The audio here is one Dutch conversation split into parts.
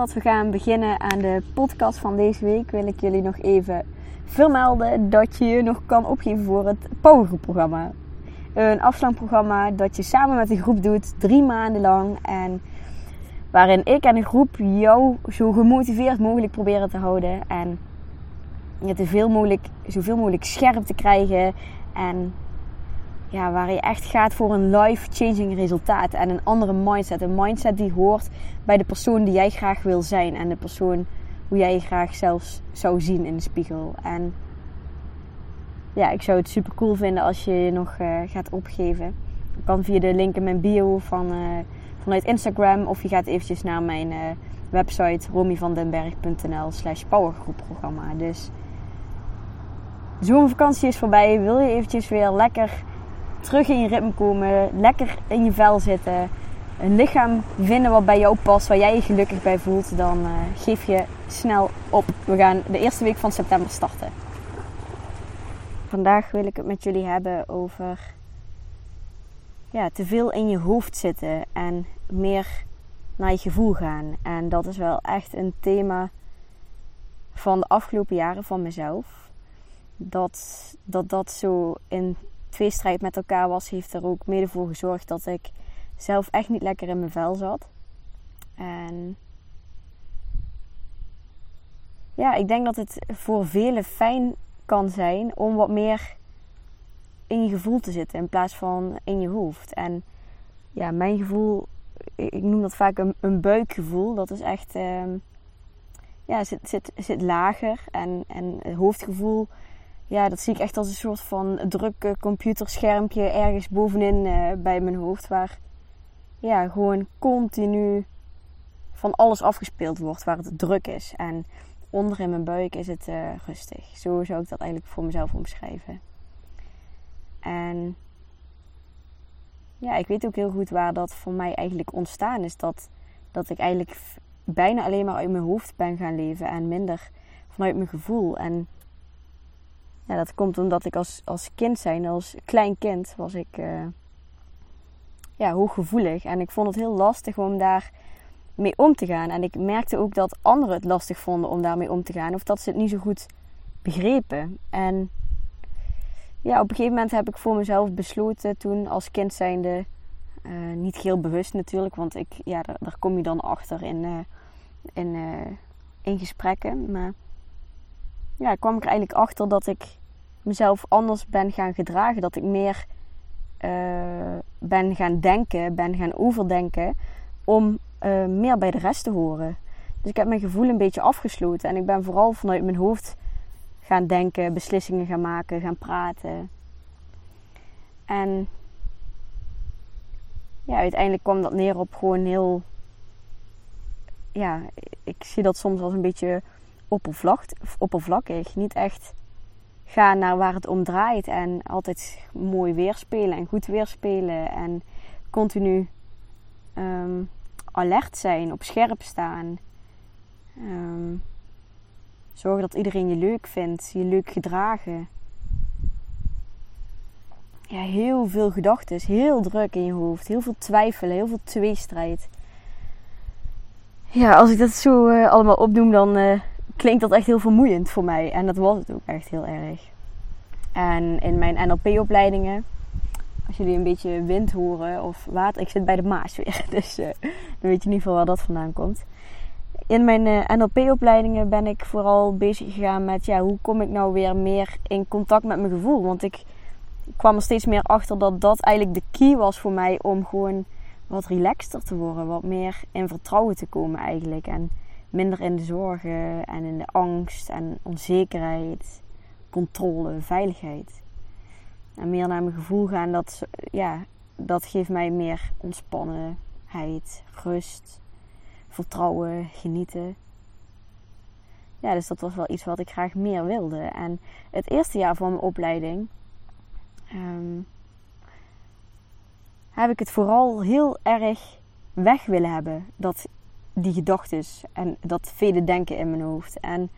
Voordat we gaan beginnen aan de podcast van deze week, wil ik jullie nog even vermelden dat je je nog kan opgeven voor het Powergroep programma. Een afslankprogramma dat je samen met een groep doet, drie maanden lang. En waarin ik en een groep jou zo gemotiveerd mogelijk proberen te houden. En je te veel mogelijk, zoveel mogelijk scherp te krijgen. En ja, waar je echt gaat voor een life-changing resultaat en een andere mindset. Een mindset die hoort bij de persoon die jij graag wil zijn en de persoon hoe jij je graag zelfs zou zien in de spiegel. En ja, ik zou het super cool vinden als je je nog uh, gaat opgeven. Kan via de link in mijn bio van, uh, vanuit Instagram of je gaat eventjes naar mijn uh, website romyvandenberg.nl slash powergroepprogramma. Dus zomervakantie is voorbij. Wil je eventjes weer lekker terug in je ritme komen, lekker in je vel zitten, een lichaam vinden wat bij jou past, waar jij je gelukkig bij voelt, dan uh, geef je snel op. We gaan de eerste week van september starten. Vandaag wil ik het met jullie hebben over ja, te veel in je hoofd zitten en meer naar je gevoel gaan. En dat is wel echt een thema van de afgelopen jaren van mezelf. Dat dat, dat zo in tweestrijd met elkaar was, heeft er ook mede voor gezorgd dat ik zelf echt niet lekker in mijn vel zat. En ja, ik denk dat het voor velen fijn kan zijn om wat meer in je gevoel te zitten in plaats van in je hoofd. En ja, mijn gevoel, ik noem dat vaak een, buikgevoel. Dat is echt, uh, ja, zit, zit, zit lager. En, en het hoofdgevoel ja, dat zie ik echt als een soort van druk computerschermpje ergens bovenin uh, bij mijn hoofd. Waar ja, gewoon continu van alles afgespeeld wordt, waar het druk is. En onder in mijn buik is het uh, rustig. Zo zou ik dat eigenlijk voor mezelf omschrijven. En ja, ik weet ook heel goed waar dat voor mij eigenlijk ontstaan is. Dat, dat ik eigenlijk bijna alleen maar uit mijn hoofd ben gaan leven en minder vanuit mijn gevoel. En ja, dat komt omdat ik als, als kind zijn, als klein kind, was ik uh, ja, hooggevoelig. En ik vond het heel lastig om daar mee om te gaan. En ik merkte ook dat anderen het lastig vonden om daarmee om te gaan. Of dat ze het niet zo goed begrepen. En ja, op een gegeven moment heb ik voor mezelf besloten toen als kind zijnde... Uh, niet heel bewust natuurlijk, want ik, ja, daar, daar kom je dan achter in, uh, in, in gesprekken. Maar ja, kwam ik er eigenlijk achter dat ik mezelf anders ben gaan gedragen. Dat ik meer uh, ben gaan denken, ben gaan overdenken om uh, meer bij de rest te horen. Dus ik heb mijn gevoel een beetje afgesloten en ik ben vooral vanuit mijn hoofd gaan denken, beslissingen gaan maken, gaan praten. En ja, uiteindelijk kwam dat neer op gewoon heel. Ja, ik zie dat soms als een beetje oppervlakkig. Niet echt gaan naar waar het om draait. En altijd mooi weerspelen en goed weerspelen. En continu um, alert zijn, op scherp staan. Um, zorgen dat iedereen je leuk vindt, je leuk gedragen. Ja, heel veel gedachten, heel druk in je hoofd, heel veel twijfelen, heel veel tweestrijd. Ja, als ik dat zo uh, allemaal opnoem, dan uh, klinkt dat echt heel vermoeiend voor mij. En dat was het ook echt heel erg. En in mijn NLP-opleidingen, als jullie een beetje wind horen of water, ik zit bij de Maas weer, dus uh, dan weet je in ieder geval waar dat vandaan komt. In mijn uh, NLP-opleidingen ben ik vooral bezig gegaan met ja, hoe kom ik nou weer meer in contact met mijn gevoel. Want ik kwam er steeds meer achter dat dat eigenlijk de key was voor mij om gewoon wat relaxter te worden, wat meer in vertrouwen te komen eigenlijk. En minder in de zorgen en in de angst en onzekerheid, controle, veiligheid. En meer naar mijn gevoel gaan, dat, ja, dat geeft mij meer ontspannenheid, rust, vertrouwen, genieten. Ja, dus dat was wel iets wat ik graag meer wilde. En het eerste jaar van mijn opleiding um, heb ik het vooral heel erg weg willen hebben. Dat, die gedachten en dat vele denken in mijn hoofd. En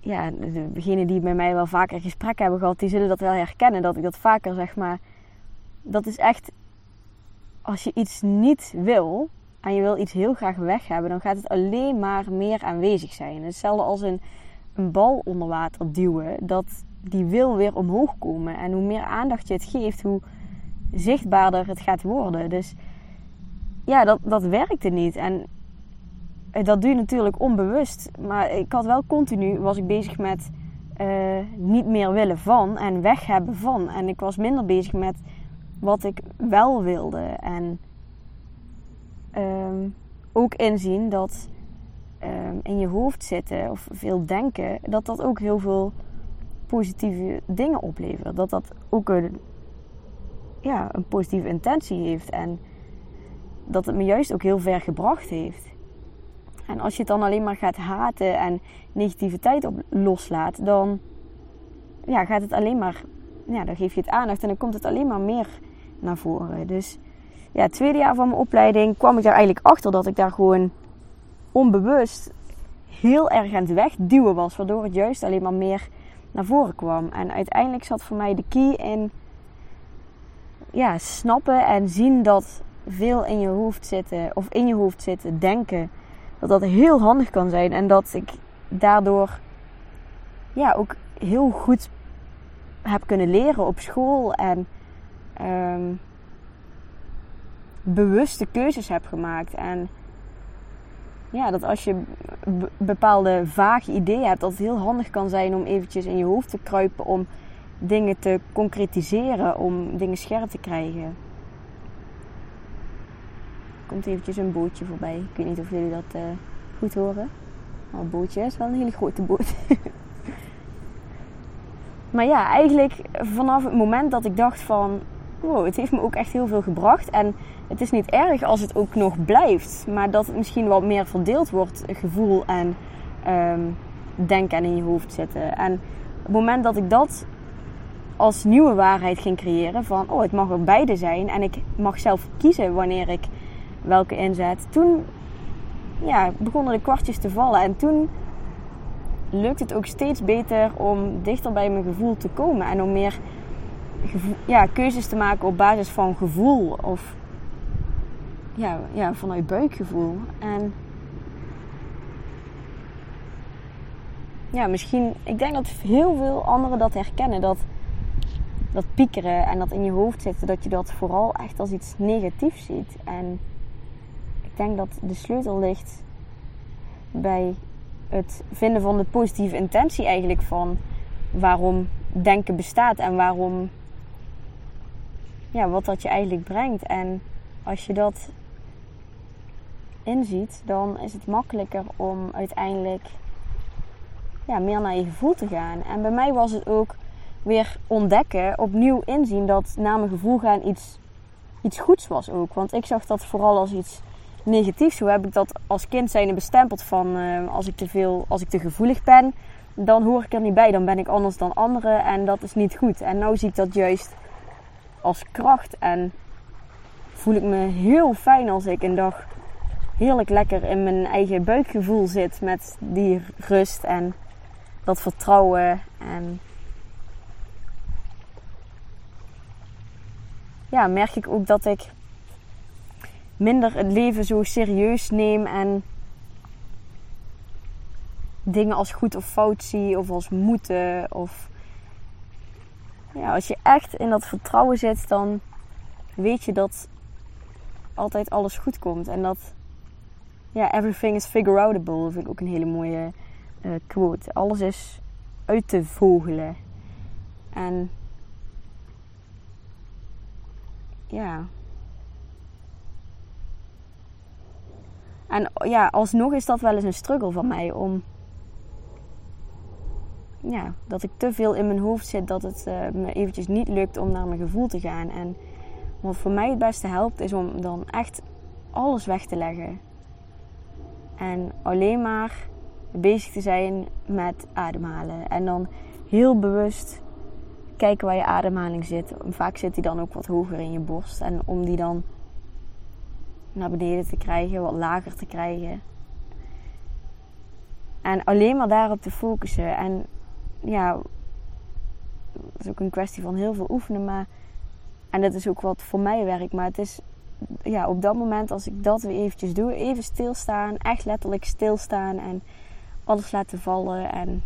ja, degenen die bij mij wel vaker gesprekken hebben gehad, die zullen dat wel herkennen. Dat ik dat vaker zeg maar. Dat is echt. Als je iets niet wil en je wil iets heel graag weg hebben, dan gaat het alleen maar meer aanwezig zijn. Hetzelfde als een, een bal onder water duwen. Dat die wil weer omhoog komen. En hoe meer aandacht je het geeft, hoe zichtbaarder het gaat worden. Dus ja, dat, dat werkte niet. En eh, dat doe je natuurlijk onbewust. Maar ik had wel continu, was ik bezig met uh, niet meer willen van en weg hebben van. En ik was minder bezig met wat ik wel wilde. En um, ook inzien dat um, in je hoofd zitten of veel denken, dat dat ook heel veel positieve dingen oplevert. Dat dat ook een, ja, een positieve intentie heeft. En dat het me juist ook heel ver gebracht heeft. En als je het dan alleen maar gaat haten en negativiteit op loslaat, dan ja, gaat het alleen maar, ja, dan geef je het aandacht en dan komt het alleen maar meer naar voren. Dus ja, het tweede jaar van mijn opleiding kwam ik daar eigenlijk achter dat ik daar gewoon onbewust heel erg aan het wegduwen was, waardoor het juist alleen maar meer naar voren kwam. En uiteindelijk zat voor mij de key in ja, snappen en zien dat veel in je hoofd zitten, of in je hoofd zitten, denken, dat dat heel handig kan zijn. En dat ik daardoor ja, ook heel goed heb kunnen leren op school en um, bewuste keuzes heb gemaakt. En ja, dat als je bepaalde vage ideeën hebt, dat het heel handig kan zijn om eventjes in je hoofd te kruipen om dingen te concretiseren, om dingen scherp te krijgen. Komt eventjes een bootje voorbij. Ik weet niet of jullie dat uh, goed horen. Oh, een bootje is wel een hele grote boot. maar ja, eigenlijk vanaf het moment dat ik dacht van... Wow, het heeft me ook echt heel veel gebracht. En het is niet erg als het ook nog blijft. Maar dat het misschien wat meer verdeeld wordt. Gevoel en um, denken en in je hoofd zitten. En het moment dat ik dat als nieuwe waarheid ging creëren. Van oh, het mag er beide zijn. En ik mag zelf kiezen wanneer ik welke inzet. Toen ja, begonnen de kwartjes te vallen. En toen lukt het ook steeds beter om dichter bij mijn gevoel te komen. En om meer ja, keuzes te maken op basis van gevoel. Of ja, ja, vanuit buikgevoel. En ja, misschien, ik denk dat heel veel anderen dat herkennen. Dat, dat piekeren en dat in je hoofd zitten, dat je dat vooral echt als iets negatiefs ziet. En denk dat de sleutel ligt bij het vinden van de positieve intentie eigenlijk van waarom denken bestaat en waarom, ja, wat dat je eigenlijk brengt. En als je dat inziet, dan is het makkelijker om uiteindelijk ja, meer naar je gevoel te gaan. En bij mij was het ook weer ontdekken, opnieuw inzien dat naar mijn gevoel gaan iets, iets goeds was ook. Want ik zag dat vooral als iets negatiefs. Hoe heb ik dat als kind zijn bestempeld van uh, als ik te veel, als ik te gevoelig ben, dan hoor ik er niet bij. Dan ben ik anders dan anderen en dat is niet goed. En nu zie ik dat juist als kracht en voel ik me heel fijn als ik een dag heerlijk lekker in mijn eigen buikgevoel zit met die rust en dat vertrouwen en ja, merk ik ook dat ik minder het leven zo serieus neem en dingen als goed of fout zie of als moeten. Of ja, als je echt in dat vertrouwen zit, dan weet je dat altijd alles goed komt. En dat ja, everything is figure outable. Vind ik ook een hele mooie uh, quote. Alles is uit te vogelen. En ja, En ja, alsnog is dat wel eens een struggle van mij om. Ja, dat ik te veel in mijn hoofd zit dat het uh, me eventjes niet lukt om naar mijn gevoel te gaan. En wat voor mij het beste helpt, is om dan echt alles weg te leggen. En alleen maar bezig te zijn met ademhalen. En dan heel bewust kijken waar je ademhaling zit. Vaak zit die dan ook wat hoger in je borst. En om die dan naar beneden te krijgen, wat lager te krijgen. En alleen maar daarop te focussen. En ja, dat is ook een kwestie van heel veel oefenen. Maar, en dat is ook wat voor mij werkt. Maar het is ja, op dat moment, als ik dat weer eventjes doe, even stilstaan. Echt letterlijk stilstaan. En alles laten vallen. En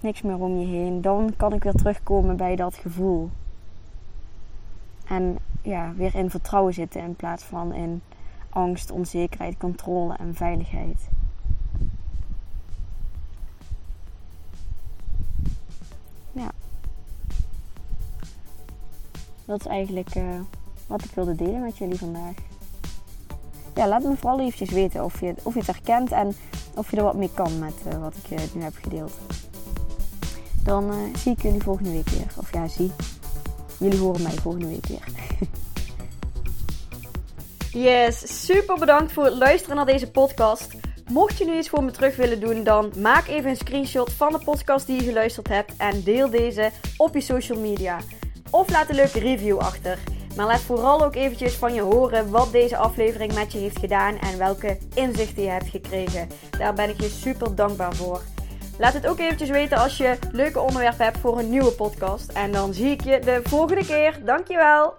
niks meer om je heen. Dan kan ik weer terugkomen bij dat gevoel. En ja, weer in vertrouwen zitten in plaats van in angst, onzekerheid, controle en veiligheid. Ja. Dat is eigenlijk uh, wat ik wilde delen met jullie vandaag. Ja, laat me vooral eventjes weten of je, of je het herkent en of je er wat mee kan met uh, wat ik uh, nu heb gedeeld. Dan zie ik jullie volgende week weer. Of ja, zie. Jullie horen mij volgende week weer. yes, super bedankt voor het luisteren naar deze podcast. Mocht je nu iets voor me terug willen doen, dan maak even een screenshot van de podcast die je geluisterd hebt en deel deze op je social media. Of laat een leuke review achter. Maar laat vooral ook eventjes van je horen wat deze aflevering met je heeft gedaan en welke inzichten je hebt gekregen. Daar ben ik je super dankbaar voor. Laat het ook eventjes weten als je leuke onderwerpen hebt voor een nieuwe podcast. En dan zie ik je de volgende keer. Dankjewel!